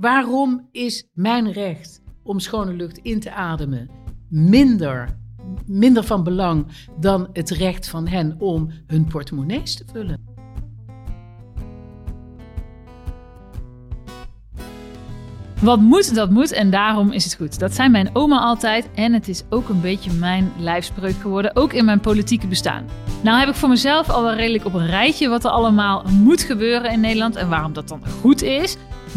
waarom is mijn recht om schone lucht in te ademen minder, minder van belang dan het recht van hen om hun portemonnees te vullen? Wat moet, dat moet en daarom is het goed. Dat zei mijn oma altijd en het is ook een beetje mijn lijfspreuk geworden, ook in mijn politieke bestaan. Nou heb ik voor mezelf al wel redelijk op een rijtje wat er allemaal moet gebeuren in Nederland en waarom dat dan goed is.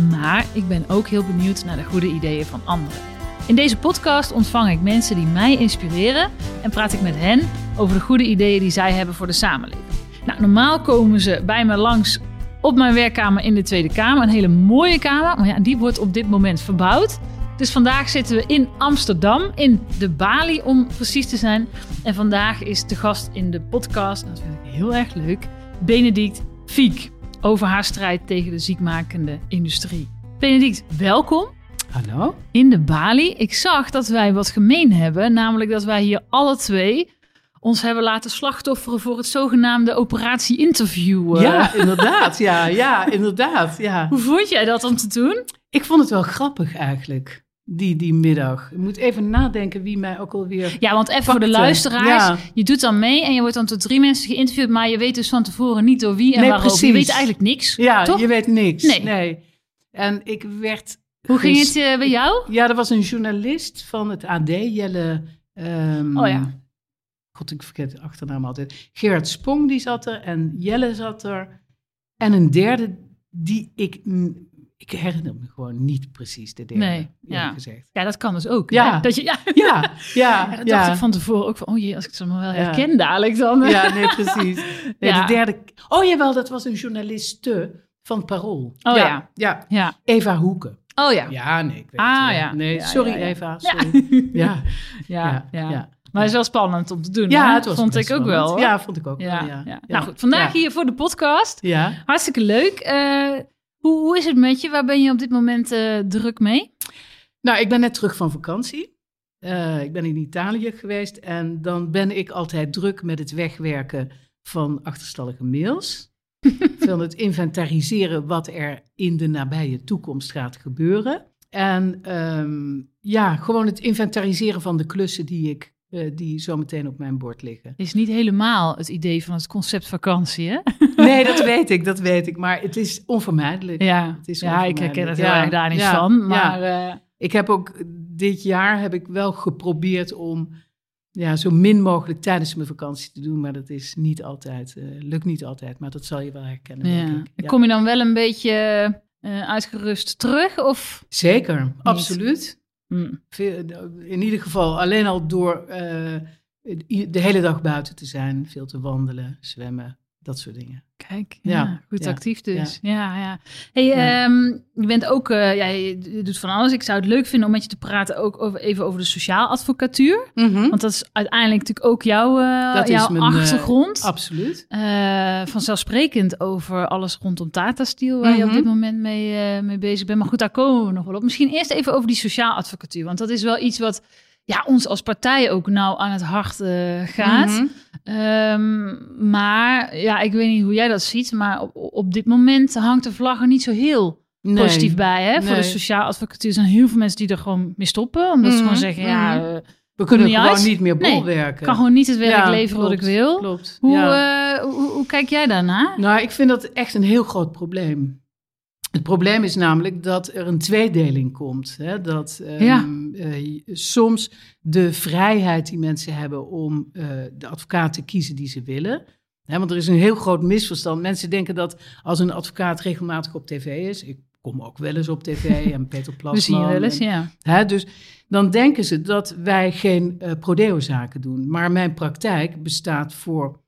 Maar ik ben ook heel benieuwd naar de goede ideeën van anderen. In deze podcast ontvang ik mensen die mij inspireren en praat ik met hen over de goede ideeën die zij hebben voor de samenleving. Nou, normaal komen ze bij me langs op mijn werkkamer in de Tweede Kamer. Een hele mooie kamer, maar ja, die wordt op dit moment verbouwd. Dus vandaag zitten we in Amsterdam, in de Bali om precies te zijn. En vandaag is de gast in de podcast, dat vind ik heel erg leuk, Benedict Fiek. Over haar strijd tegen de ziekmakende industrie. Benedict, welkom. Hallo? In de Bali. Ik zag dat wij wat gemeen hebben, namelijk dat wij hier alle twee ons hebben laten slachtofferen voor het zogenaamde operatie interview. eh. Ja, inderdaad. Ja, ja, inderdaad. Ja. Hoe vond jij dat om te doen? Ik vond het wel grappig eigenlijk, die, die middag. Ik moet even nadenken wie mij ook alweer... Ja, want even voor de luisteraars. Ja. Je doet dan mee en je wordt dan door drie mensen geïnterviewd, maar je weet dus van tevoren niet door wie en Nee, waarover. Je precies. weet eigenlijk niks. Ja, toch? je weet niks. Nee. En ik werd... Hoe ging het eh, bij jou? Ja, er was een journalist van het AD, Jelle... ehm, Oh ja. God, ik vergeet de achternaam altijd. Gerard Spong, die zat er. En Jelle zat er. En een derde, die ik... Ik herinner me gewoon niet precies de derde, Nee, ja. gezegd. Ja, dat kan dus ook. Ja. hè? Dat je, ja, Ja, ja, dat dacht ik van tevoren ook van, oh jee, als ik ze maar wel herken dadelijk dan. Ja, nee, precies. Nee, Ja. De derde... Oh jawel, dat was een journaliste van Parool. Oh ja. Ja, Ja. Eva Hoeken. Oh ja. Ja, nee, ik weet Ah, het. ja. Nee, sorry. Eva, Ja. sorry. Ja, Ja, ja. Maar het is wel spannend om te doen. Ja, het was Vond ik ook wel. hoor. Ja, vond ik ook Ja, wel, ja. ja. Nou goed, vandaag hier voor de podcast. Ja. Hartstikke leuk. Eh, hoe, hoe is het met je? Waar ben je op dit moment eh, druk mee? Nou, ik ben net terug van vakantie. Eh, ik ben in Italië geweest en dan ben ik altijd druk met het wegwerken van achterstallige mails. van het inventariseren wat er in de nabije toekomst gaat gebeuren. En ehm, ja, gewoon het inventariseren van de klussen die, ik, eh, die zometeen op mijn bord liggen. Is niet helemaal het idee van het concept vakantie, hè? Nee, dat weet ik, dat weet ik. Maar het is onvermijdelijk. Ja, Het is ja ik herken het heel Ja, erg daar niet ja, van. Maar eh, Ik heb ook dit jaar heb ik wel geprobeerd om ja, zo min mogelijk tijdens mijn vakantie te doen, maar dat is niet altijd, eh, lukt niet altijd. Maar dat zal je wel herkennen. ja. Denk ik. Ja. kom je dan wel een beetje uitgerust terug? Of? Zeker, absoluut. Veel- In ieder geval alleen al door eh, de hele dag buiten te zijn, veel te wandelen, zwemmen, dat soort dingen. Kijk, ja, Ja, goed ja, actief dus. Ja, ja. Hey, ehm, je bent ook, eh, ja, je doet van alles. Ik zou het leuk vinden om met je te praten ook over, even over de sociaal advocatuur. Want dat is uiteindelijk natuurlijk ook jouw, eh, Dat is jouw mijn, eh, achtergrond. Absoluut. Vanzelfsprekend over alles rondom Tata Steel, waar je op Mhm. dit moment mee, mee bezig bent. Maar goed, daar komen we nog wel op. Misschien eerst even over die sociaal advocatuur. Want dat is wel iets wat ja, ons als partij ook nou aan het hart eh, gaat. Mhm. Ehm, maar ja, ik weet niet hoe jij dat ziet. Maar op, op dit moment hangt de vlag er niet zo heel Nee. positief bij. Hè? Voor de Nee. sociaal advocatuur Er zijn heel veel mensen die er gewoon mee stoppen. Omdat ze Mhm, gewoon zeggen, ja, mhm. eh, We kunnen niet gewoon uit. niet meer Nee, bolwerken. ik kan gewoon niet het werk Ja, leveren wat ik wil. Klopt. Hoe, ja. eh, hoe, hoe kijk jij daarna? Nou, ik vind dat echt een heel groot probleem. Het probleem is namelijk dat er een tweedeling komt. Hè? Dat ehm, Ja. eh, soms de vrijheid die mensen hebben om eh, de advocaat te kiezen die ze willen. Hè, want er is een heel groot misverstand. Mensen denken dat als een advocaat regelmatig op tv is. Ik kom ook wel eens op tv en Peter Plasman. We zien je wel eens, en- ja. Hè, dus dan denken ze dat wij geen eh prodeo-zaken doen. Maar mijn praktijk bestaat voor,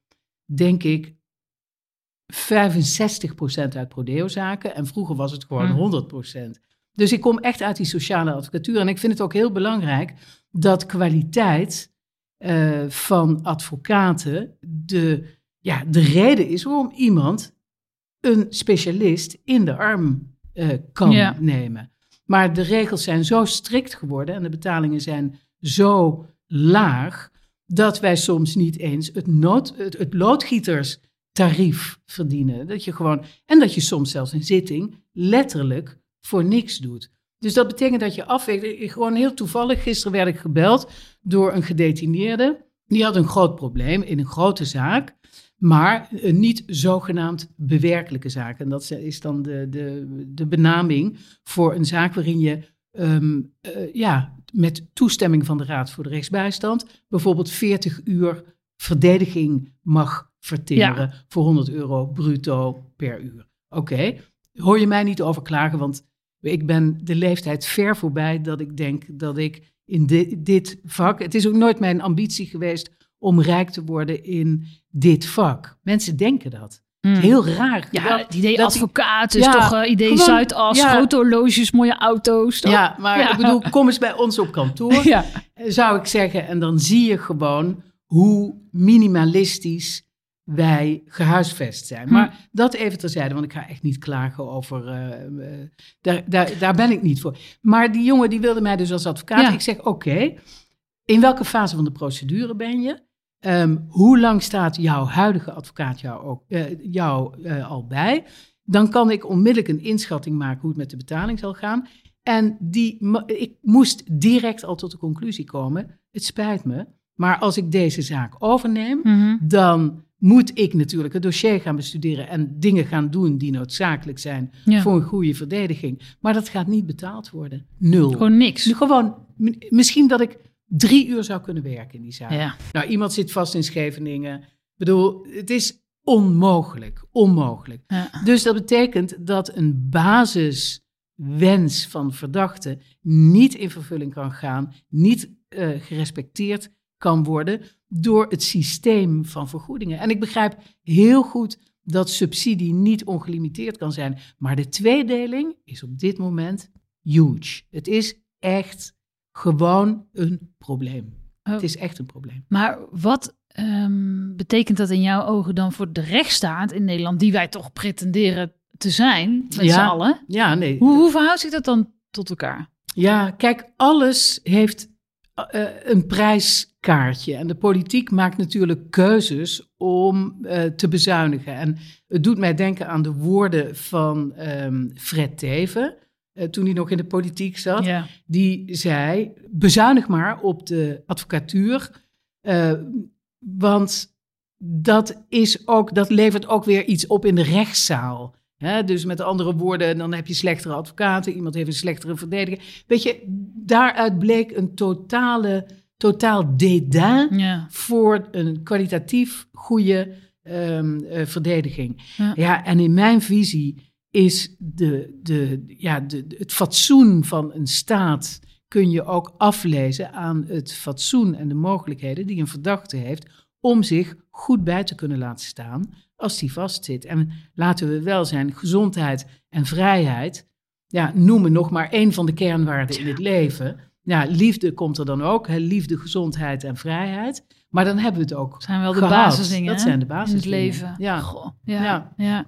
denk ik, 65% uit prodeo-zaken. En vroeger was het gewoon Hm. 100%. Dus ik kom echt uit die sociale advocatuur. En ik vind het ook heel belangrijk dat kwaliteit eh, van advocaten de, ja, de reden is waarom iemand een specialist in de arm eh, kan Ja. nemen. Maar de regels zijn zo strikt geworden en de betalingen zijn zo laag dat wij soms niet eens het, nood, het, het loodgieterstarief verdienen. Dat je gewoon, en dat je soms zelfs een zitting letterlijk voor niks doet. Dus dat betekent dat je afweegt. Gewoon heel toevallig, gisteren werd ik gebeld door een gedetineerde. Die had een groot probleem in een grote zaak, maar een niet zogenaamd bewerkelijke zaak. En dat is dan de, de, de benaming voor een zaak waarin je ehm, eh, ja, met toestemming van de Raad voor de Rechtsbijstand bijvoorbeeld 40 uur verdediging mag verteren voor 100 euro bruto per uur. Oké, hoor je mij niet over klagen, want ik ben de leeftijd ver voorbij dat ik denk dat ik in dit vak. Het is ook nooit mijn ambitie geweest om rijk te worden in dit vak. Mensen denken dat. Hmm. Heel raar. Ja, het idee advocaat is toch uh, idee gewoon, Zuidas, ja. grote horloges, mooie auto's. Toch? Ja, maar ik bedoel, kom eens bij ons op kantoor, ja. zou ik zeggen. En dan zie je gewoon hoe minimalistisch wij gehuisvest zijn. Hm. Maar dat even terzijde, want ik ga echt niet klagen over. Uh, daar, daar, daar ben ik niet voor. Maar die jongen die wilde mij dus als advocaat. Ik zeg: Oké, in welke fase van de procedure ben je? Ehm, hoe lang staat jouw huidige advocaat jou, ook, uh, jou uh, al bij? Dan kan ik onmiddellijk een inschatting maken hoe het met de betaling zal gaan. En die, ik moest direct al tot de conclusie komen: het spijt me, maar als ik deze zaak overneem, mhm. dan moet ik natuurlijk het dossier gaan bestuderen en dingen gaan doen die noodzakelijk zijn voor een goede verdediging. Maar dat gaat niet betaald worden. Nul. Gewoon niks. Gewoon, misschien dat ik drie uur zou kunnen werken in die zaak. Ja. Nou, iemand zit vast in Scheveningen. Ik bedoel, het is onmogelijk. Onmogelijk. Ja. Dus dat betekent dat een basiswens van verdachten niet in vervulling kan gaan, niet uh, gerespecteerd kan worden door het systeem van vergoedingen. En ik begrijp heel goed dat subsidie niet ongelimiteerd kan zijn, maar de tweedeling is op dit moment huge. Het is echt gewoon een probleem. Het oh. is echt een probleem. Maar wat um, betekent dat in jouw ogen dan voor de rechtsstaat in Nederland, die wij toch pretenderen te zijn, met ja, z'n allen? Ja, nee. Hoe, hoe verhoudt zich dat dan tot elkaar? Ja, kijk, alles heeft uh, een prijskaartje. En de politiek maakt natuurlijk keuzes om uh, te bezuinigen. En het doet mij denken aan de woorden van um, Fred Teven. Uh, toen hij nog in de politiek zat. Ja. Die zei: bezuinig maar op de advocatuur. want dat, is ook, dat levert ook weer iets op in de rechtszaal dus met andere woorden, dan heb je slechtere advocaten, iemand heeft een slechtere verdediger. Weet je, daaruit bleek een totale, totaal dédain voor een kwalitatief goede um, uh, verdediging. Ja. ja. en in mijn visie is de, de, ja, de, het fatsoen van een staat kun je ook aflezen aan het fatsoen en de mogelijkheden die een verdachte heeft om zich goed bij te kunnen laten staan als die vastzit. En laten we wel zijn, gezondheid en vrijheid ja, noemen nog maar één van de kernwaarden in het leven. Ja, liefde komt er dan ook, hè, liefde, gezondheid en vrijheid. Maar dan hebben we het ook. Dat zijn wel de gehad. basisdingen. Dat zijn de basisdingen. In het leven. Ja. Goh, ja, ja. ja.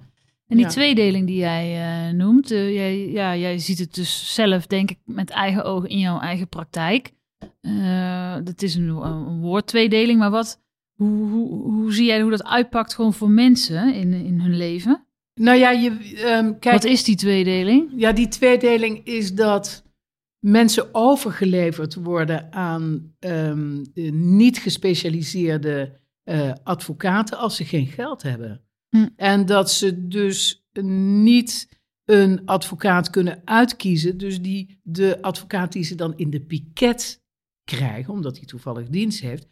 En die tweedeling die jij uh, noemt, uh, jij, ja, jij ziet het dus zelf, denk ik, met eigen ogen in jouw eigen praktijk. Uh, dat is een, een woordtweedeling, maar wat, hoe, hoe, hoe zie jij hoe dat uitpakt gewoon voor mensen in, in hun leven? Nou ja, je, um, kijk, Wat is die tweedeling? Ja, die tweedeling is dat mensen overgeleverd worden aan um, niet gespecialiseerde uh, advocaten als ze geen geld hebben. Hm. En dat ze dus niet een advocaat kunnen uitkiezen. Dus die, de advocaat die ze dan in de piket krijgen, omdat hij toevallig dienst heeft,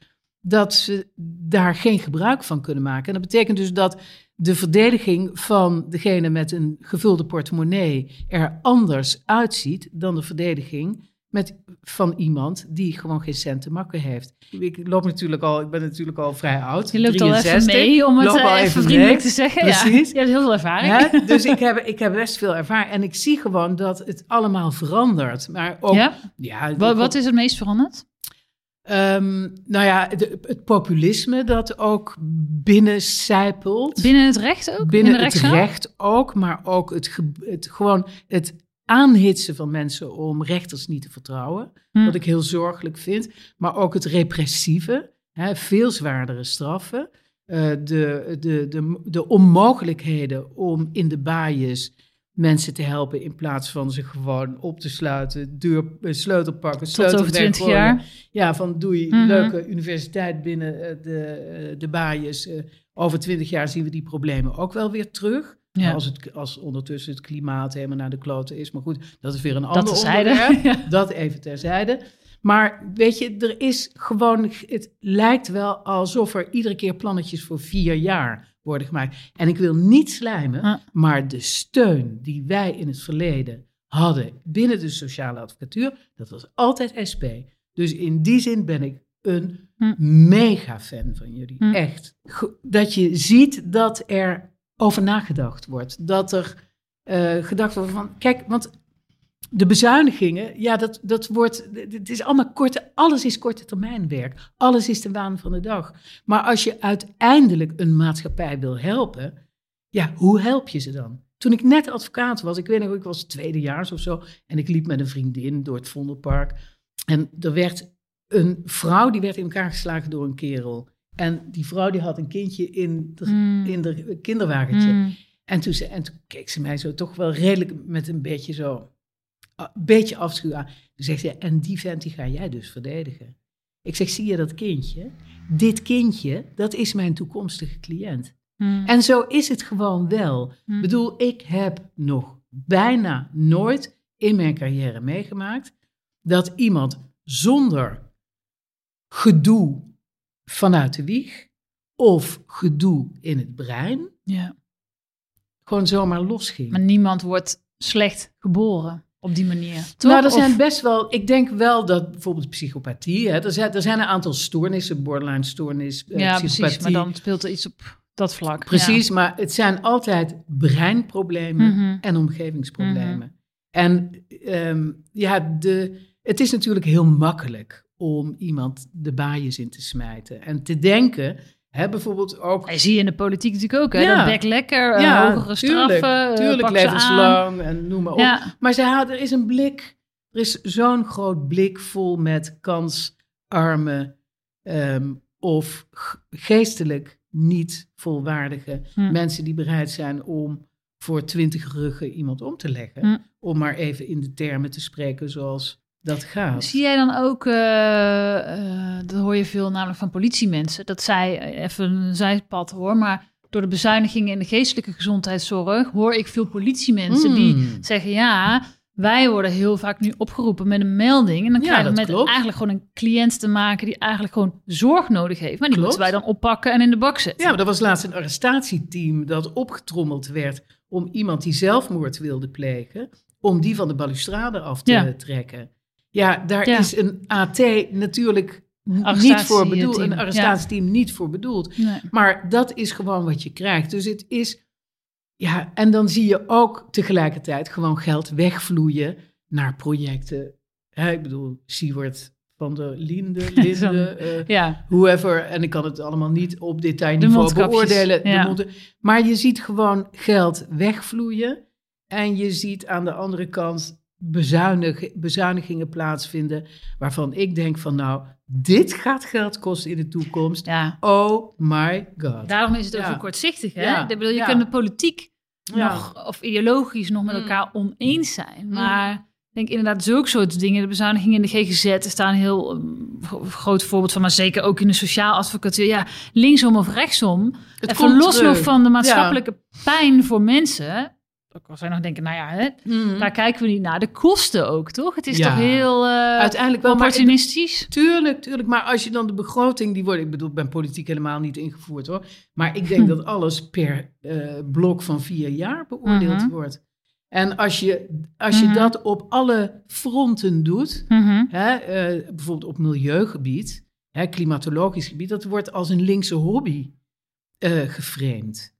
dat ze daar geen gebruik van kunnen maken. En dat betekent dus dat de verdediging van degene met een gevulde portemonnee er anders uitziet dan de verdediging met, van iemand die gewoon geen cent te makken heeft. Ik loop natuurlijk al, ik ben natuurlijk al vrij oud. Je loopt al even mee om het loop al even vriendelijk te zeggen. Precies. Ja, je hebt heel veel ervaring. Dus ik heb, ik heb best veel ervaring en ik zie gewoon dat het allemaal verandert. Maar ook, ja? ja wat, wat is het meest veranderd? Um, nou ja, het populisme dat ook binnencijpelt. Binnen het recht ook? Binnen het recht ook, maar ook het, het, gewoon het aanhitsen van mensen om rechters niet te vertrouwen. Hm. Wat ik heel zorgelijk vind. Maar ook het repressieve, hè, veel zwaardere straffen. Uh, de, de, de, de onmogelijkheden om in de baaiers mensen te helpen in plaats van ze gewoon op te sluiten, deur, eh, sleutel pakken, Tot sleutel over 20 weggooien. jaar. Ja, van doei, Mhm. leuke universiteit binnen eh, de, eh, de baaiers. Over 20 jaar zien we die problemen ook wel weer terug. Ja. Als, het, als ondertussen het klimaat helemaal naar de kloten is. Maar goed, dat is weer een Dat ander onderwerp. Ja. Dat even terzijde. Maar weet je, er is gewoon, het lijkt wel alsof er iedere keer plannetjes voor vier jaar worden gemaakt. En ik wil niet slijmen, maar de steun die wij in het verleden hadden binnen de sociale advocatuur, dat was altijd SP. Dus in die zin ben ik een mega fan van jullie. Echt. Dat je ziet dat er over nagedacht wordt. Dat er eh, gedacht wordt van, kijk, want de bezuinigingen, ja, dat, dat wordt, het is allemaal korte, alles is korte termijnwerk. Alles is de waan van de dag. Maar als je uiteindelijk een maatschappij wil helpen, ja, hoe help je ze dan? Toen ik net advocaat was, ik weet nog, ik was tweedejaars of zo, en ik liep met een vriendin door het Vondelpark. En er werd een vrouw, die werd in elkaar geslagen door een kerel. En die vrouw die had een kindje in de, Mm. in de kinderwagentje. Mm. En toen, ze, en toen keek ze mij zo toch wel redelijk met een beetje zo, een beetje afschuw aan. Toen zegt ze, en die vent die ga jij dus verdedigen. Ik zeg, zie je dat kindje? Dit kindje, dat is mijn toekomstige cliënt. Mm. En zo is het gewoon wel. Mm. Ik bedoel, ik heb nog bijna nooit in mijn carrière meegemaakt dat iemand zonder gedoe vanuit de wieg of gedoe in het brein Ja. gewoon zomaar losging. Maar niemand wordt slecht geboren op die manier. Toch? Nou, er Of- zijn best wel. Ik denk wel dat bijvoorbeeld psychopathie. Hè, er, zijn, er zijn een aantal stoornissen, borderline stoornis, eh, ja, psychopathie. precies. Maar dan speelt er iets op dat vlak. Precies, maar het zijn altijd breinproblemen Mhm. en omgevingsproblemen. En ehm, ja, de, het is natuurlijk heel makkelijk om iemand de baaiers in te smijten. En te denken, hè, bijvoorbeeld ook... Dat zie je in de politiek natuurlijk ook. Hè? Ja. Dat bek lekker, eh, Ja, hogere tuurlijk, straffen, eh, tuurlijk levenslang en noem maar op. Ja. Maar ze hadden, er is een blik, er is zo'n groot blik vol met kansarme ehm, of geestelijk niet volwaardige Hm. mensen die bereid zijn om voor twintig ruggen iemand om te leggen. Hm. Om maar even in de termen te spreken zoals dat gaat. Zie jij dan ook, eh, dat hoor je veel namelijk van politiemensen, dat zij, eh, even een zijpad hoor, maar door de bezuinigingen in de geestelijke gezondheidszorg hoor ik veel politiemensen Mm. die zeggen, ja, wij worden heel vaak nu opgeroepen met een melding en dan Ja, krijgen we dat met klopt. eigenlijk gewoon een cliënt te maken die eigenlijk gewoon zorg nodig heeft. Maar die Klopt. moeten wij dan oppakken en in de bak zetten. Ja, maar er was laatst een arrestatieteam dat opgetrommeld werd om iemand die zelfmoord wilde plegen, om die van de balustrade af te Ja. trekken. Ja, daar Ja. is een AT natuurlijk niet voor bedoeld, een arrestatieteam niet voor bedoeld. Nee. Maar dat is gewoon wat je krijgt. Dus het is, ja, en dan zie je ook tegelijkertijd gewoon geld wegvloeien naar projecten. Hè, ik bedoel, Siewert van der Linde, Linde, eh, Ja, whoever. En ik kan het allemaal niet op detailniveau beoordelen. de ja. mond- maar je ziet gewoon geld wegvloeien. En je ziet aan de andere kant bezuinig, bezuinigingen plaatsvinden. Waarvan ik denk van nou, dit gaat geld kosten in de toekomst. ja. Oh my god. Daarom is het ook zo kortzichtig. Hè? Ja, bedoel, je kunt de politiek nog, of ideologisch nog met Mm. elkaar oneens zijn. Maar ik denk inderdaad zulke soort dingen. De bezuinigingen in de GGZ is daar een heel um, gro- groot voorbeeld van. Maar zeker ook in de sociaal advocatuur. Ja, linksom of rechtsom. Het Even los nog van de maatschappelijke pijn voor mensen. Ook al je nog denken, nou ja, hè, Mm. daar kijken we niet naar. De kosten ook, toch? Het is Ja. toch heel eh Uiteindelijk wel, maar- opportunistisch? Tuurlijk, tuurlijk. Maar als je dan de begroting, die wordt, ik bedoel, ik ben politiek helemaal niet ingevoerd hoor. Maar ik denk dat alles per eh, blok van vier jaar beoordeeld Mhm. wordt. En als je, als je Mhm. dat op alle fronten doet, Mhm. hè, eh, bijvoorbeeld op milieugebied, hè, klimatologisch gebied, dat wordt als een linkse hobby eh geframed.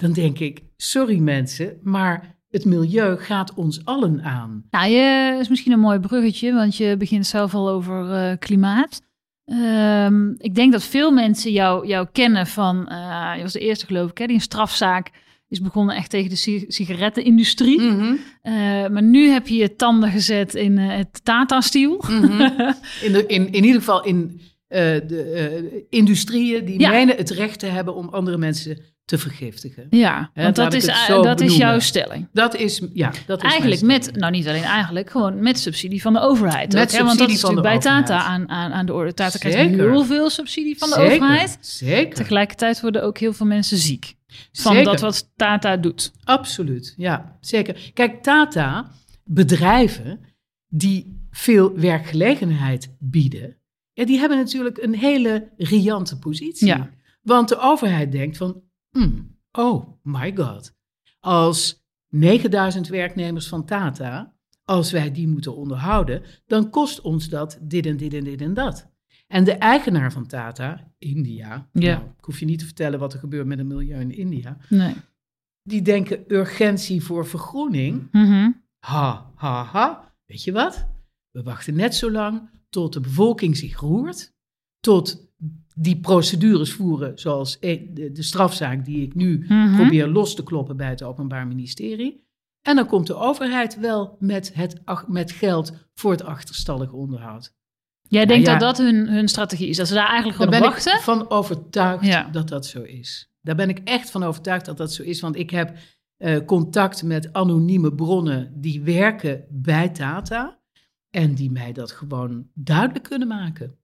Dan denk ik, sorry mensen, maar het milieu gaat ons allen aan. Nou, je is misschien een mooi bruggetje, want je begint zelf al over eh, klimaat. Ehm, ik denk dat veel mensen jou, jou kennen van, eh, je was de eerste geloof ik, hè, die een strafzaak is begonnen echt tegen de si- sigarettenindustrie. Mhm, Eh, maar nu heb je je tanden gezet in eh, het Tata-stiel. mhm. in, de, in, in ieder geval in de eh, industrieën die Ja. menen het recht te hebben om andere mensen te vergiftigen. Ja, Hè, want dat is, dat is jouw stelling. Dat is, ja, dat is Eigenlijk met, nou niet alleen eigenlijk, gewoon met subsidie van de overheid. Met ook, hè? Want dat is natuurlijk bij Tata aan, aan, aan de orde. Tata krijgt heel veel subsidie van de Zeker, overheid. Zeker. Tegelijkertijd worden ook heel veel mensen ziek van Zeker. dat wat Tata doet. Absoluut, ja, zeker. Kijk, Tata, bedrijven die veel werkgelegenheid bieden, ja, die hebben natuurlijk een hele riante positie. Ja. Want de overheid denkt van, hmm, oh my god, als 9000 werknemers van Tata, als wij die moeten onderhouden, dan kost ons dat dit en dit en dit en dat. En de eigenaar van Tata, India, Ja. nou, ik hoef je niet te vertellen wat er gebeurt met het milieu in India, Nee. die denken urgentie voor vergroening. Mhm. Ha, ha, ha. Weet je wat? We wachten net zo lang tot de bevolking zich roert, tot die procedures voeren, zoals eh, de, strafzaak die ik nu Mhm. probeer los te kloppen bij het Openbaar Ministerie. En dan komt de overheid wel met, het, met geld voor het achterstallig onderhoud. Jij denkt ja. dat dat hun, hun strategie is, dat ze daar eigenlijk Daar gewoon ben op wachten? ik van overtuigd Ja. dat dat zo is. Daar ben ik echt van overtuigd dat dat zo is. Want ik heb eh, contact met anonieme bronnen die werken bij Tata. En die mij dat gewoon duidelijk kunnen maken.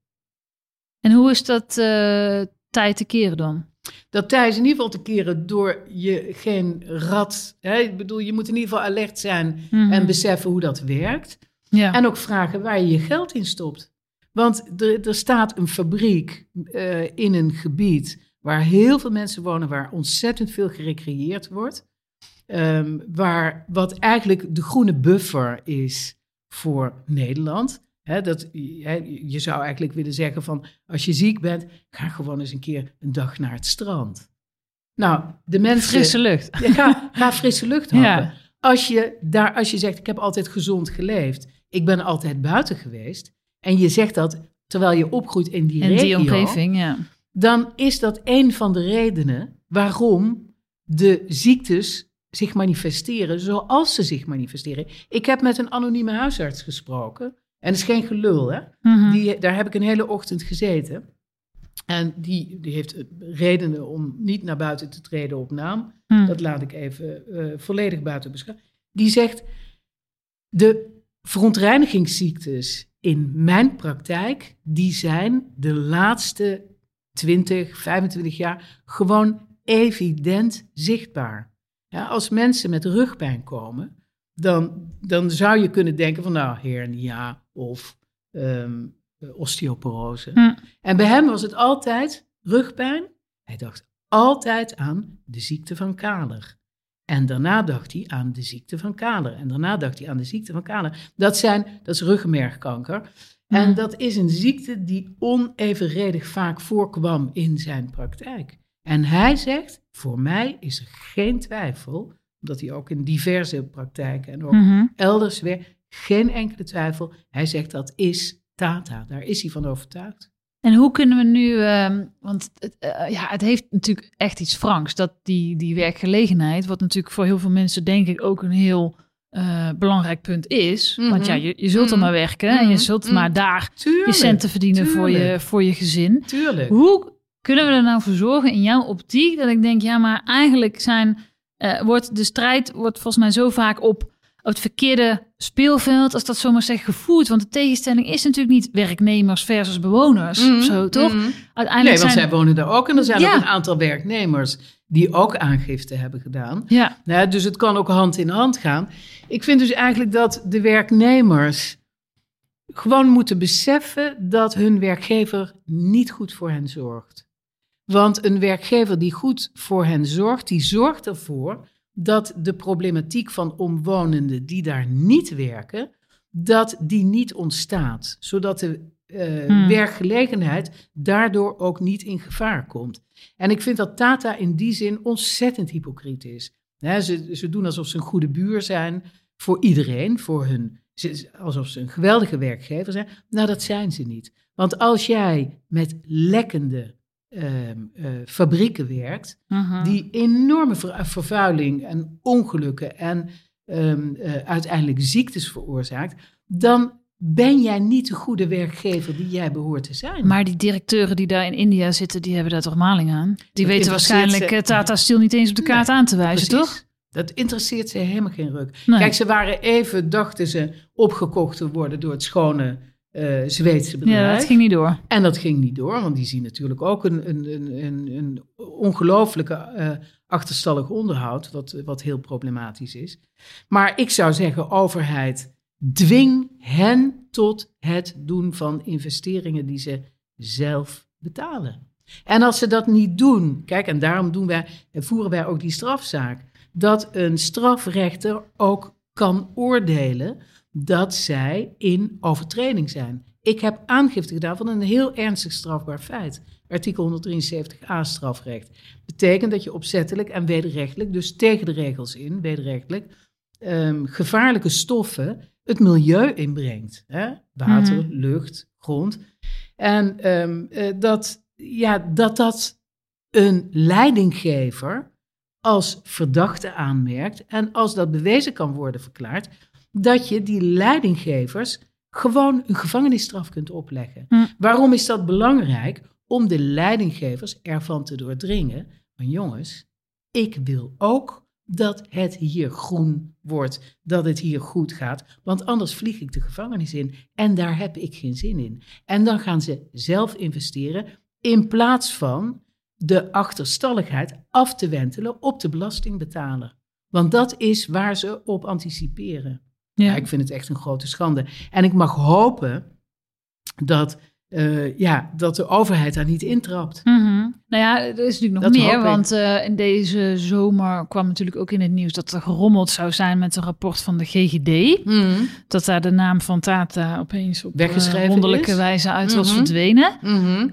En hoe is dat eh, tijd te keren dan? Dat tij is in ieder geval te keren door je geen rat. Hè? Ik bedoel, je moet in ieder geval alert zijn Mhm. en beseffen hoe dat werkt. Ja. En ook vragen waar je je geld in stopt. Want er, er staat een fabriek eh, in een gebied waar heel veel mensen wonen, waar ontzettend veel gerecreëerd wordt. Ehm, waar wat eigenlijk de groene buffer is voor Nederland. Dat, je zou eigenlijk willen zeggen van als je ziek bent, ga gewoon eens een keer een dag naar het strand. Nou, de mensen. Frisse lucht. Ja, ga, ga frisse lucht Ja. happen. Als, je daar, als je zegt, ik heb altijd gezond geleefd, ik ben altijd buiten geweest, en je zegt dat terwijl je opgroeit in die regio, die omgeving, ja. dan is dat een van de redenen waarom de ziektes zich manifesteren zoals ze zich manifesteren. Ik heb met een anonieme huisarts gesproken, en dat is geen gelul, hè? Mhm. Die, daar heb ik een hele ochtend gezeten. En die, die heeft redenen om niet naar buiten te treden op naam. Hm. Dat laat ik even eh, volledig buiten beschouwen. Die zegt, de verontreinigingsziektes in mijn praktijk, die zijn de laatste 20, 25 jaar gewoon evident zichtbaar. Ja, als mensen met rugpijn komen, dan, dan zou je kunnen denken van nou, hernia of ehm, osteoporose. Hm. En bij hem was het altijd rugpijn. Hij dacht altijd aan de ziekte van Kaler. En daarna dacht hij aan de ziekte van Kaler. En daarna dacht hij aan de ziekte van Kaler. Dat, zijn, dat is ruggenmergkanker. En Hmm. dat is een ziekte die onevenredig vaak voorkwam in zijn praktijk. En hij zegt, voor mij is er geen twijfel, omdat hij ook in diverse praktijken en ook Mhm. elders weer, geen enkele twijfel. Hij zegt dat is Tata, daar is hij van overtuigd. En hoe kunnen we nu, ehm, want het, eh, ja, het heeft natuurlijk echt iets franks, dat die, die werkgelegenheid, wat natuurlijk voor heel veel mensen denk ik ook een heel eh, belangrijk punt is. Mhm. Want ja, je, je zult er Mhm. maar werken en je Mhm. zult Mhm. maar daar Tuurlijk, je centen verdienen voor je, voor je gezin. Tuurlijk. Hoe kunnen we er nou voor zorgen in jouw optiek dat ik denk, ja, maar eigenlijk zijn, eh, wordt de strijd wordt volgens mij zo vaak op, op het verkeerde speelveld, als dat zomaar zeg, gevoerd. Want de tegenstelling is natuurlijk niet werknemers versus bewoners, Mhm, of zo, toch? mhm. Uiteindelijk Nee, want zijn, zij wonen daar ook. En er zijn Ja. ook een aantal werknemers die ook aangifte hebben gedaan. ja, Nou, dus het kan ook hand in hand gaan. Ik vind dus eigenlijk dat de werknemers gewoon moeten beseffen dat hun werkgever niet goed voor hen zorgt. Want een werkgever die goed voor hen zorgt, die zorgt ervoor dat de problematiek van omwonenden die daar niet werken, dat die niet ontstaat. Zodat de eh, Hmm. werkgelegenheid daardoor ook niet in gevaar komt. En ik vind dat Tata in die zin ontzettend hypocriet is. Ze, ze doen alsof ze een goede buur zijn voor iedereen, voor hun, ze- alsof ze een geweldige werkgever zijn. Nou, dat zijn ze niet. Want als jij met lekkende eh, fabrieken werkt, Mhm. die enorme ver- vervuiling en ongelukken en ehm, eh, uiteindelijk ziektes veroorzaakt, dan ben jij niet de goede werkgever die jij behoort te zijn. Maar die directeuren die daar in India zitten, die hebben daar toch maling aan? Die weten waarschijnlijk ze- eh, Tata Steel niet eens op de kaart Nee, aan te wijzen, Precies. toch? Dat interesseert ze helemaal geen ruk. Nee. Kijk, ze waren even, dachten ze, opgekocht te worden door het schone eh Zweedse bedrijf. Ja, dat ging niet door. En dat ging niet door, want die zien natuurlijk ook een, een, een, een, een ongelooflijke eh, achterstallig onderhoud, wat, wat heel problematisch is. Maar ik zou zeggen, overheid, dwing hen tot het doen van investeringen die ze zelf betalen. En als ze dat niet doen, kijk, en daarom doen wij, voeren wij ook die strafzaak, dat een strafrechter ook kan oordelen dat zij in overtreding zijn. Ik heb aangifte gedaan van een heel ernstig strafbaar feit. Artikel 173a strafrecht. Betekent dat je opzettelijk en wederrechtelijk, dus tegen de regels in, wederrechtelijk, ehm, gevaarlijke stoffen het milieu inbrengt. Hè? Water, Mhm. lucht, grond. En ehm, eh, dat, ja, dat dat een leidinggever als verdachte aanmerkt en als dat bewezen kan worden verklaard, dat je die leidinggevers gewoon een gevangenisstraf kunt opleggen. Hm. Waarom is dat belangrijk? Om de leidinggevers ervan te doordringen. Maar jongens, ik wil ook dat het hier groen wordt, dat het hier goed gaat, want anders vlieg ik de gevangenis in en daar heb ik geen zin in. En dan gaan ze zelf investeren in plaats van de achterstalligheid af te wentelen op de belastingbetaler. Want dat is waar ze op anticiperen. Ja. Ik vind het echt een grote schande. En ik mag hopen dat, eh, ja, dat de overheid daar niet intrapt. Mhm. Nou ja, er is natuurlijk nog Dat meer, want eh, in deze zomer kwam natuurlijk ook in het nieuws dat er gerommeld zou zijn met een rapport van de GGD. Dat daar de naam van Tata opeens op Weggeschreven eh, wonderlijke is. wijze uit was Mhm. verdwenen. Mhm.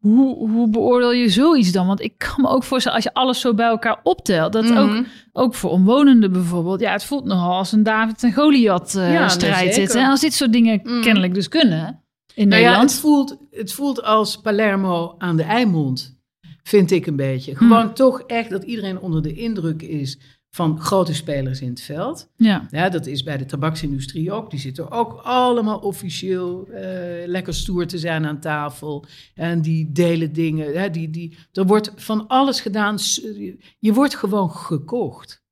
Hoe, hoe beoordeel je zoiets dan? Want ik kan me ook voorstellen, als je alles zo bij elkaar optelt, dat Mhm. ook, ook voor omwonenden bijvoorbeeld, ja, het voelt nogal als een David en Goliath Ja, nee, strijd. zeker. dit, hè? Als dit soort dingen Mhm. kennelijk dus kunnen in Nou ja, Nederland. het voelt, het voelt als Palermo aan de Eimond, vind ik een beetje. Gewoon toch echt dat iedereen onder de indruk is van grote spelers in het veld. ja. Ja, dat is bij de tabaksindustrie ook. Die zitten ook allemaal officieel eh, lekker stoer te zijn aan tafel. En die delen dingen. Hè, die, die, er wordt van alles gedaan. Je wordt gewoon gekocht.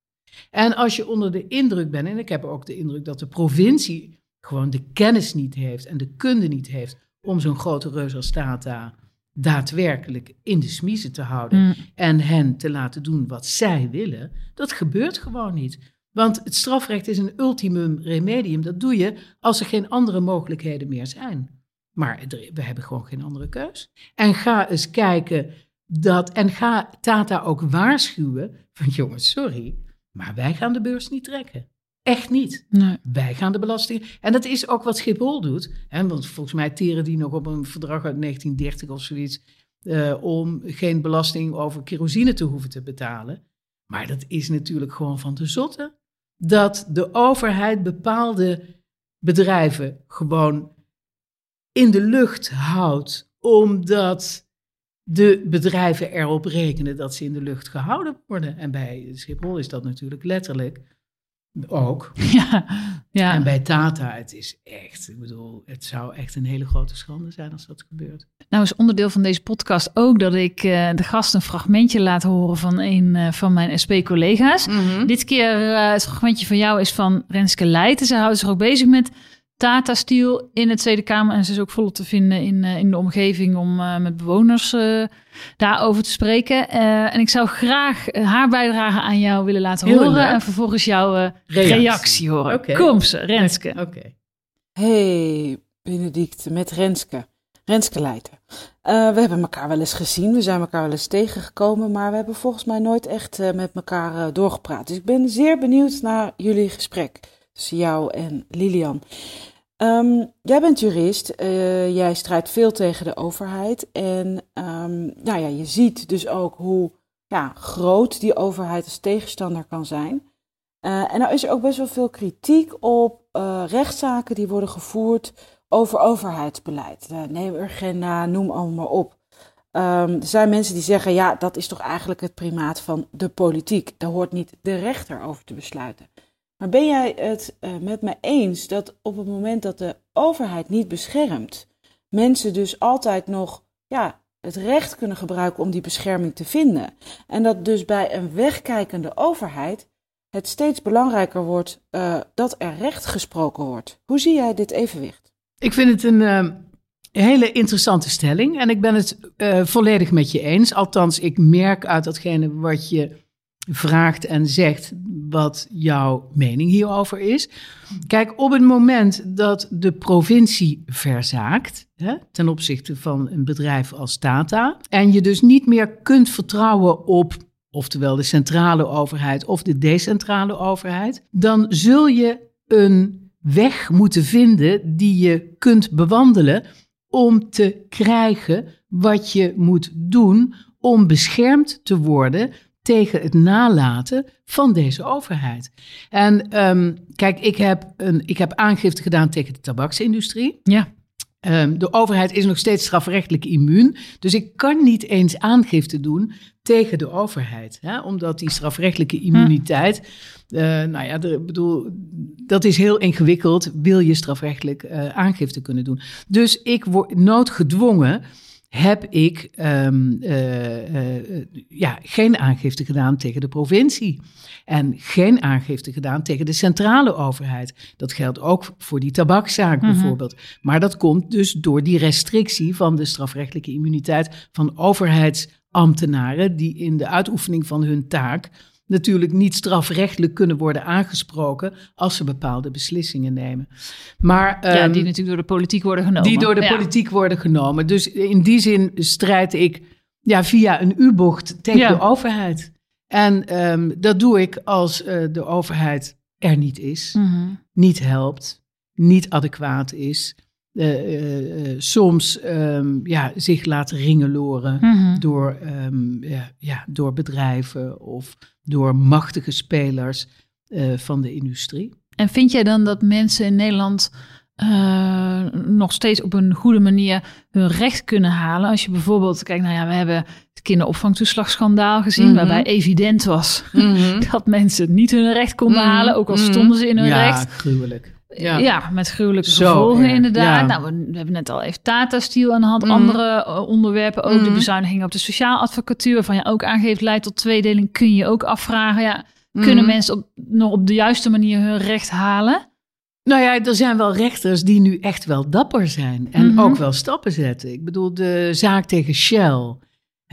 En als je onder de indruk bent, en ik heb ook de indruk dat de provincie gewoon de kennis niet heeft en de kunde niet heeft om zo'n grote reus als Tata daadwerkelijk in de smiezen te houden Mm. en hen te laten doen wat zij willen, dat gebeurt gewoon niet. Want het strafrecht is een ultimum remedium. Dat doe je als er geen andere mogelijkheden meer zijn. Maar er- we hebben gewoon geen andere keus. En ga eens kijken dat. En ga Tata ook waarschuwen: van jongens, sorry, maar wij gaan de beurs niet trekken. Echt niet. Nee. Wij gaan de belasting. En dat is ook wat Schiphol doet. Hè, want volgens mij teren die nog op een verdrag uit 1930 of zoiets. eh, om geen belasting over kerosine te hoeven te betalen. Maar dat is natuurlijk gewoon van de zotte. Dat de overheid bepaalde bedrijven gewoon in de lucht houdt. Omdat de bedrijven erop rekenen dat ze in de lucht gehouden worden. En bij Schiphol is dat natuurlijk letterlijk ook. Ja, ja. En bij Tata, het is echt, ik bedoel, het zou echt een hele grote schande zijn als dat gebeurt. Nou is onderdeel van deze podcast ook dat ik eh, de gast een fragmentje laat horen van een eh, van mijn SP-collega's. Dit keer eh, het fragmentje van jou is van Renske Leijten. Ze houdt zich ook bezig met Tata Steel in de Tweede Kamer. En ze is ook volop te vinden in, eh, in de omgeving om eh, met bewoners eh, daarover te spreken. Eh, en ik zou graag haar bijdrage aan jou willen laten Heel horen. leuk. En vervolgens jouw eh, Reactie. reactie. horen. Kom ze, Renske. Oké. Hey, Benedict, met Renske. Renske Leijten. Eh, we hebben elkaar wel eens gezien, we zijn elkaar wel eens tegengekomen, maar we hebben volgens mij nooit echt eh, met elkaar eh, doorgepraat. Dus ik ben zeer benieuwd naar jullie gesprek tussen jou en Lilian. Ehm, jij bent jurist, eh, jij strijdt veel tegen de overheid en ehm, nou ja, je ziet dus ook hoe ja, groot die overheid als tegenstander kan zijn. Eh, en nou is er ook best wel veel kritiek op eh, rechtszaken die worden gevoerd over overheidsbeleid. Neem Urgenda, noem allemaal op. Ehm, er zijn mensen die zeggen, ja, dat is toch eigenlijk het primaat van de politiek. Daar hoort niet de rechter over te besluiten. Maar ben jij het uh, met me eens dat op het moment dat de overheid niet beschermt, mensen dus altijd nog ja, het recht kunnen gebruiken om die bescherming te vinden? En dat dus bij een wegkijkende overheid het steeds belangrijker wordt uh, dat er recht gesproken wordt. Hoe zie jij dit evenwicht? Ik vind het een uh, hele interessante stelling en ik ben het uh, volledig met je eens. Althans, ik merk uit datgene wat je vraagt en zegt wat jouw mening hierover is. Kijk, op het moment dat de provincie verzaakt hè, ten opzichte van een bedrijf als Tata en je dus niet meer kunt vertrouwen op oftewel de centrale overheid of de decentrale overheid, dan zul je een weg moeten vinden die je kunt bewandelen om te krijgen wat je moet doen om beschermd te worden tegen het nalaten van deze overheid. En um, kijk, ik heb, een, ik heb aangifte gedaan tegen de tabaksindustrie. Ja. Um, de overheid is nog steeds strafrechtelijk immuun. Dus ik kan niet eens aangifte doen tegen de overheid. Hè? Omdat die strafrechtelijke immuniteit. Uh, nou ja, de, bedoel, dat is heel ingewikkeld. Wil je strafrechtelijk uh, aangifte kunnen doen? Dus ik word noodgedwongen heb ik um, uh, uh, ja, geen aangifte gedaan tegen de provincie. En geen aangifte gedaan tegen de centrale overheid. Dat geldt ook voor die tabakzaak mm -hmm. bijvoorbeeld. Maar dat komt dus door die restrictie van de strafrechtelijke immuniteit van overheidsambtenaren die in de uitoefening van hun taak natuurlijk niet strafrechtelijk kunnen worden aangesproken als ze bepaalde beslissingen nemen. Maar, ja, um, die natuurlijk door de politiek worden genomen. Die door de ja. politiek worden genomen. Dus in die zin strijd ik ja, via een U-bocht tegen ja. de overheid. En um, dat doe ik als uh, de overheid er niet is, Mhm. mm -hmm. niet helpt, niet adequaat is. Uh, uh, soms um, ja, zich laat ringeloren Mhm. mm -hmm. door, um, ja, ja, door bedrijven of door machtige spelers uh, van de industrie. En vind jij dan dat mensen in Nederland uh, nog steeds op een goede manier hun recht kunnen halen? Als je bijvoorbeeld, kijk, nou ja, we hebben het kinderopvangtoeslagschandaal gezien, Mhm. mm -hmm. waarbij evident was Mm -hmm. dat mensen niet hun recht konden Mhm. halen, ook al stonden ze in hun ja, recht. gruwelijk. Ja. Ja. met gruwelijke Zo gevolgen inderdaad. ja. Nou, we, we hebben net al even Tata Steel aan de hand. Mhm. Andere uh, onderwerpen ook. De Mhm. bezuiniging op de sociaaladvocatuur. Van je ook aangeeft leidt tot tweedeling. Kun je ook afvragen. Ja, kunnen Mhm. mensen op, nog op de juiste manier hun recht halen? Nou ja, er zijn wel rechters die nu echt wel dapper zijn en ook wel stappen zetten. Ik bedoel, de zaak tegen Shell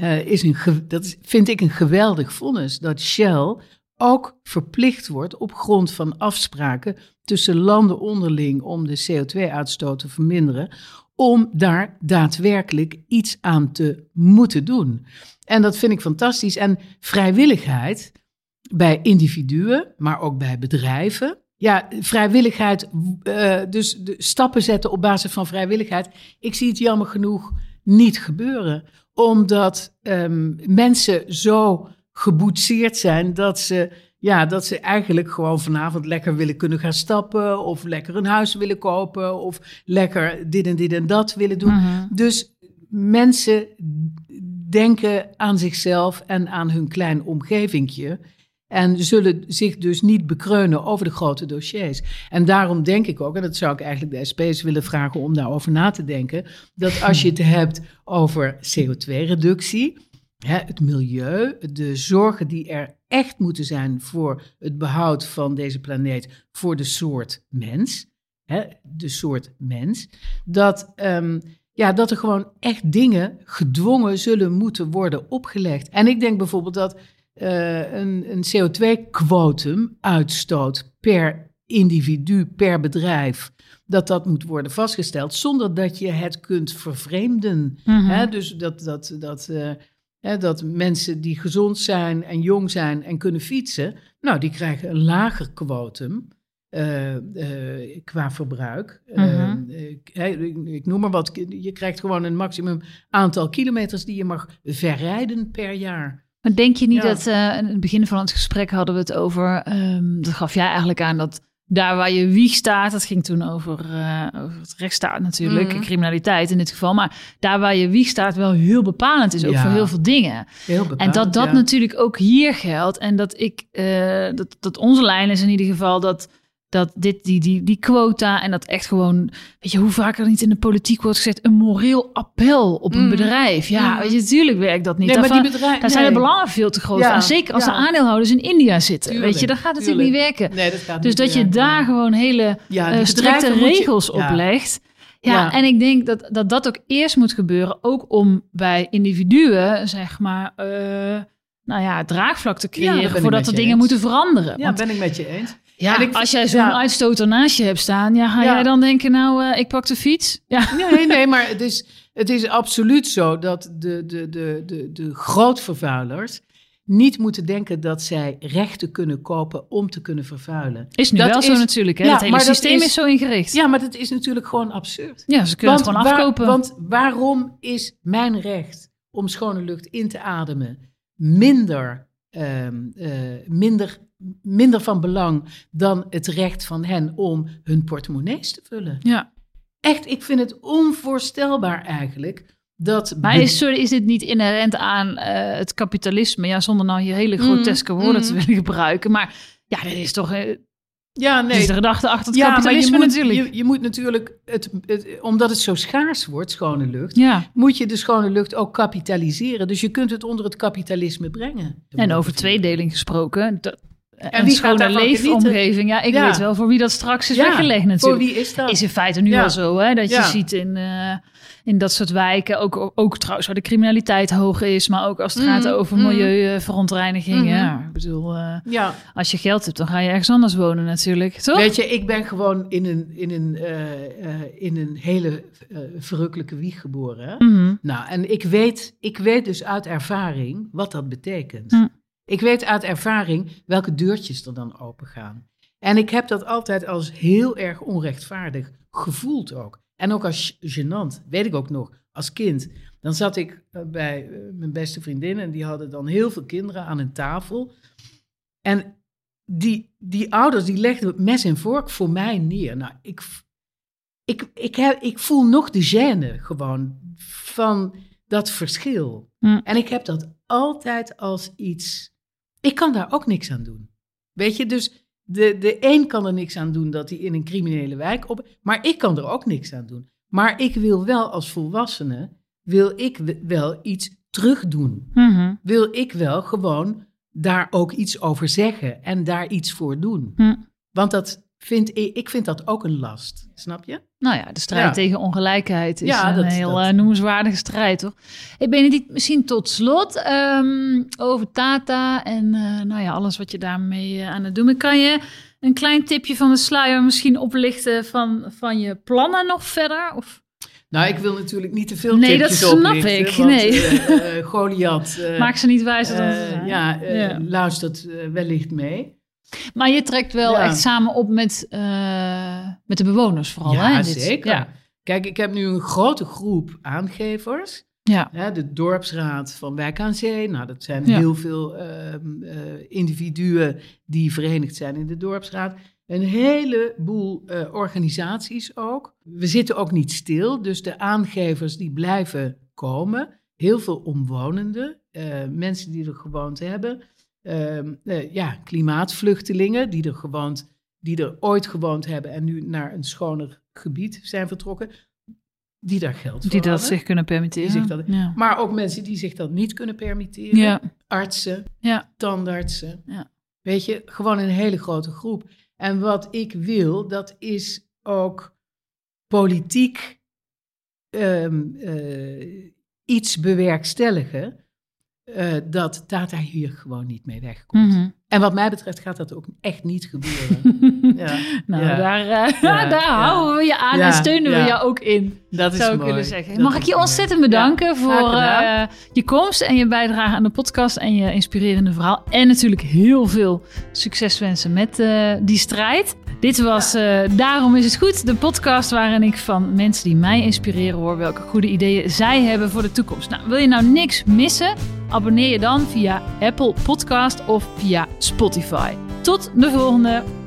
uh, is een, ge- dat is- vind ik een geweldig vonnis. Dat Shell ook verplicht wordt op grond van afspraken tussen landen onderling om de CO2-uitstoot te verminderen, om daar daadwerkelijk iets aan te moeten doen. En dat vind ik fantastisch. En vrijwilligheid bij individuen, maar ook bij bedrijven. Ja, vrijwilligheid, uh, dus de stappen zetten op basis van vrijwilligheid. Ik zie het jammer genoeg niet gebeuren, omdat um, mensen zo geboetseerd zijn dat ze, ja, dat ze eigenlijk gewoon vanavond lekker willen kunnen gaan stappen, of lekker een huis willen kopen, of lekker dit en dit en dat willen doen. Mhm. Dus mensen denken aan zichzelf en aan hun klein omgevingje. En zullen zich dus niet bekreunen over de grote dossiers. En daarom denk ik ook, en dat zou ik eigenlijk de SP's willen vragen om daarover na te denken, dat als je het hebt over CO2-reductie, het milieu, de zorgen die er echt moeten zijn voor het behoud van deze planeet, voor de soort mens, hè, de soort mens, dat, um, ja, dat er gewoon echt dingen gedwongen zullen moeten worden opgelegd. En ik denk bijvoorbeeld dat uh, een, een CO2-quotum uitstoot per individu, per bedrijf, dat dat moet worden vastgesteld, zonder dat je het kunt vervreemden. Mhm. Hè? Dus dat, dat, dat, uh, dat mensen die gezond zijn en jong zijn en kunnen fietsen, nou, die krijgen een lager quotum. Uh, uh, qua verbruik. Mhm. Uh, ik, ik, noem maar wat. Je krijgt gewoon een maximum aantal kilometers die je mag verrijden per jaar. Maar denk je niet Ja. dat, in het begin van het gesprek hadden we het over, um, dat gaf jij eigenlijk aan, dat daar waar je wieg staat, dat ging toen over, uh, over het rechtsstaat natuurlijk, Mhm. criminaliteit in dit geval, maar daar waar je wieg staat wel heel bepalend is, ook Ja. voor heel veel dingen. Heel En dat dat ja. natuurlijk ook hier geldt. En dat ik, eh, dat, dat onze lijn is in ieder geval dat, dat dit, die, die, die quota en dat echt gewoon, weet je, hoe vaak er niet in de politiek wordt gezegd, een moreel appel op een Mm. bedrijf. Ja, Mm. weet je, natuurlijk werkt dat niet. Nee, maar Daarvan- die bedrijven... daar zijn de belangen veel te groot Ja, Zeker als ja. de aandeelhouders in India zitten. Tuurlijk, weet je, dat gaat natuurlijk tuurlijk. niet werken. Nee, dat gaat Dus niet dat je daar gewoon hele Ja, eh, strikte je- regels ja. oplegt. Ja, Ja. en ik denk dat, dat dat ook eerst moet gebeuren, ook om bij individuen, zeg maar, eh, nou ja, draagvlak te creëren voordat er je dingen eens. moeten veranderen. Ja, Want ben ik met je eens. ja, ik- als jij zo'n ja. uitstoter naast je hebt staan, ja, ga Ja. jij dan denken, nou, eh, ik pak de fiets? Ja, Nee, nee, maar het is, het is absoluut zo dat de, de, de, de, de grootvervuilers niet moeten denken dat zij rechten kunnen kopen om te kunnen vervuilen. is nu Dat wel zo natuurlijk. Hè? Ja, het hele systeem is, is- zo ingericht. Ja, maar dat is natuurlijk gewoon absurd. Ja, ze kunnen het gewoon waar- afkopen. want waarom is mijn recht om schone lucht in te ademen minder, ehm, eh, minder, minder van belang dan het recht van hen om hun portemonnees te vullen? ja. Echt, ik vind het onvoorstelbaar eigenlijk dat. Maar is, sorry, is dit niet inherent aan eh, het kapitalisme? Ja, zonder nou hier hele groteske Mm, woorden mm. te willen gebruiken. Maar ja, dit is toch eh, ja, nee. de gedachte achter het Ja, maar je kapitalisme moet, natuurlijk. je, je moet natuurlijk, het, het, omdat het zo schaars wordt, schone lucht, ja, moet je de schone lucht ook kapitaliseren. Dus je kunt het onder het kapitalisme brengen. en over tweedeling gesproken. Dat, en wie schone leefomgeving. Ja, ik Ja. weet wel voor wie dat straks is Ja, weggelegd Voor natuurlijk. wie is dat? Is in feite nu Ja. al zo, hè? Dat je ziet in, eh, in dat soort wijken, ook, ook trouwens waar de criminaliteit hoog is, maar ook als het Mhm, gaat over mhm. milieuverontreiniging. Mhm. Ja, ik bedoel, eh, ja, als je geld hebt, dan ga je ergens anders wonen natuurlijk, toch? weet je, ik ben gewoon in een, in een, eh, in een hele verrukkelijke wieg geboren. hè. Mhm. Nou, en ik weet, ik weet dus uit ervaring wat dat betekent. Ik weet uit ervaring welke deurtjes er dan open gaan. En ik heb dat altijd als heel erg onrechtvaardig gevoeld ook. En ook als gênant, weet ik ook nog, als kind. Dan zat ik eh, bij eh, mijn beste vriendin en die hadden dan heel veel kinderen aan een tafel. En die, die ouders die legden het mes en vork voor mij neer. Nou, ik, ik, ik, heb, ik voel nog de gêne gewoon van dat verschil. Hm. En ik heb dat altijd als iets. Ik kan daar ook niks aan doen. Weet je, dus de, de een kan er niks aan doen dat hij in een criminele wijk op. Maar ik kan er ook niks aan doen. Maar ik wil wel als volwassene, wil ik wel iets terugdoen. Mhm. Wil ik wel gewoon daar ook iets over zeggen en daar iets voor doen. Hm. Want dat vind ik, ik vind dat ook een last. Snap je? Nou ja, de strijd Ja. tegen ongelijkheid is Ja, een dat- heel dat- eh, noemenswaardige strijd, toch? Hey Benedict, misschien tot slot ehm, over Tata en eh, nou ja, alles wat je daarmee eh, aan het doen bent. Kan je een klein tipje van de sluier misschien oplichten van, van je plannen nog verder? Of Nou, ik wil natuurlijk niet te veel Nee, dat tipjes snap oplichten, ik. want, Nee. Goliath maak ze niet wijzer dan ze zijn? ja, Ja. luistert wellicht mee. Maar je trekt wel Ja. echt samen op met, eh, met de bewoners vooral, ja, hè? Dit- zeker. Ja, Kijk, ik heb nu een grote groep aangevers. ja. Hè, de dorpsraad van Wijk aan Zee. Nou, dat zijn Ja. heel veel ehm, eh, individuen die verenigd zijn in de dorpsraad. Een heleboel eh, organisaties ook. We zitten ook niet stil, dus de aangevers die blijven komen. Heel veel omwonenden, mensen die er gewoond hebben. Ehm, eh, ja, klimaatvluchtelingen die er, gewoond, die er ooit gewoond hebben en nu naar een schoner gebied zijn vertrokken. Die daar geld voor Die dat hadden. zich kunnen permitteren. Zich dat- ja. Maar ook mensen die zich dat niet kunnen permitteren. Ja. Artsen, Ja. tandartsen. Ja. Weet je, gewoon een hele grote groep. En wat ik wil, dat is ook politiek ehm, eh, iets bewerkstelligen. Eh, dat Tata hier gewoon niet mee wegkomt. Mhm. En wat mij betreft gaat dat ook echt niet gebeuren. ja, Nou, ja. daar, eh, Ja, daar ja. houden we je aan Ja, en steunen we jou ook in. dat is zou ik mooi. willen zeggen. Dat Mag ik je mooi. ontzettend bedanken Ja, voor eh, je komst en je bijdrage aan de podcast en je inspirerende verhaal. En natuurlijk heel veel succes wensen met eh, die strijd. Dit was eh, Daarom is het goed, de podcast waarin ik van mensen die mij inspireren hoor welke goede ideeën zij hebben voor de toekomst. Nou, wil je nou niks missen? Abonneer je dan via Apple Podcast of via Spotify. Tot de volgende!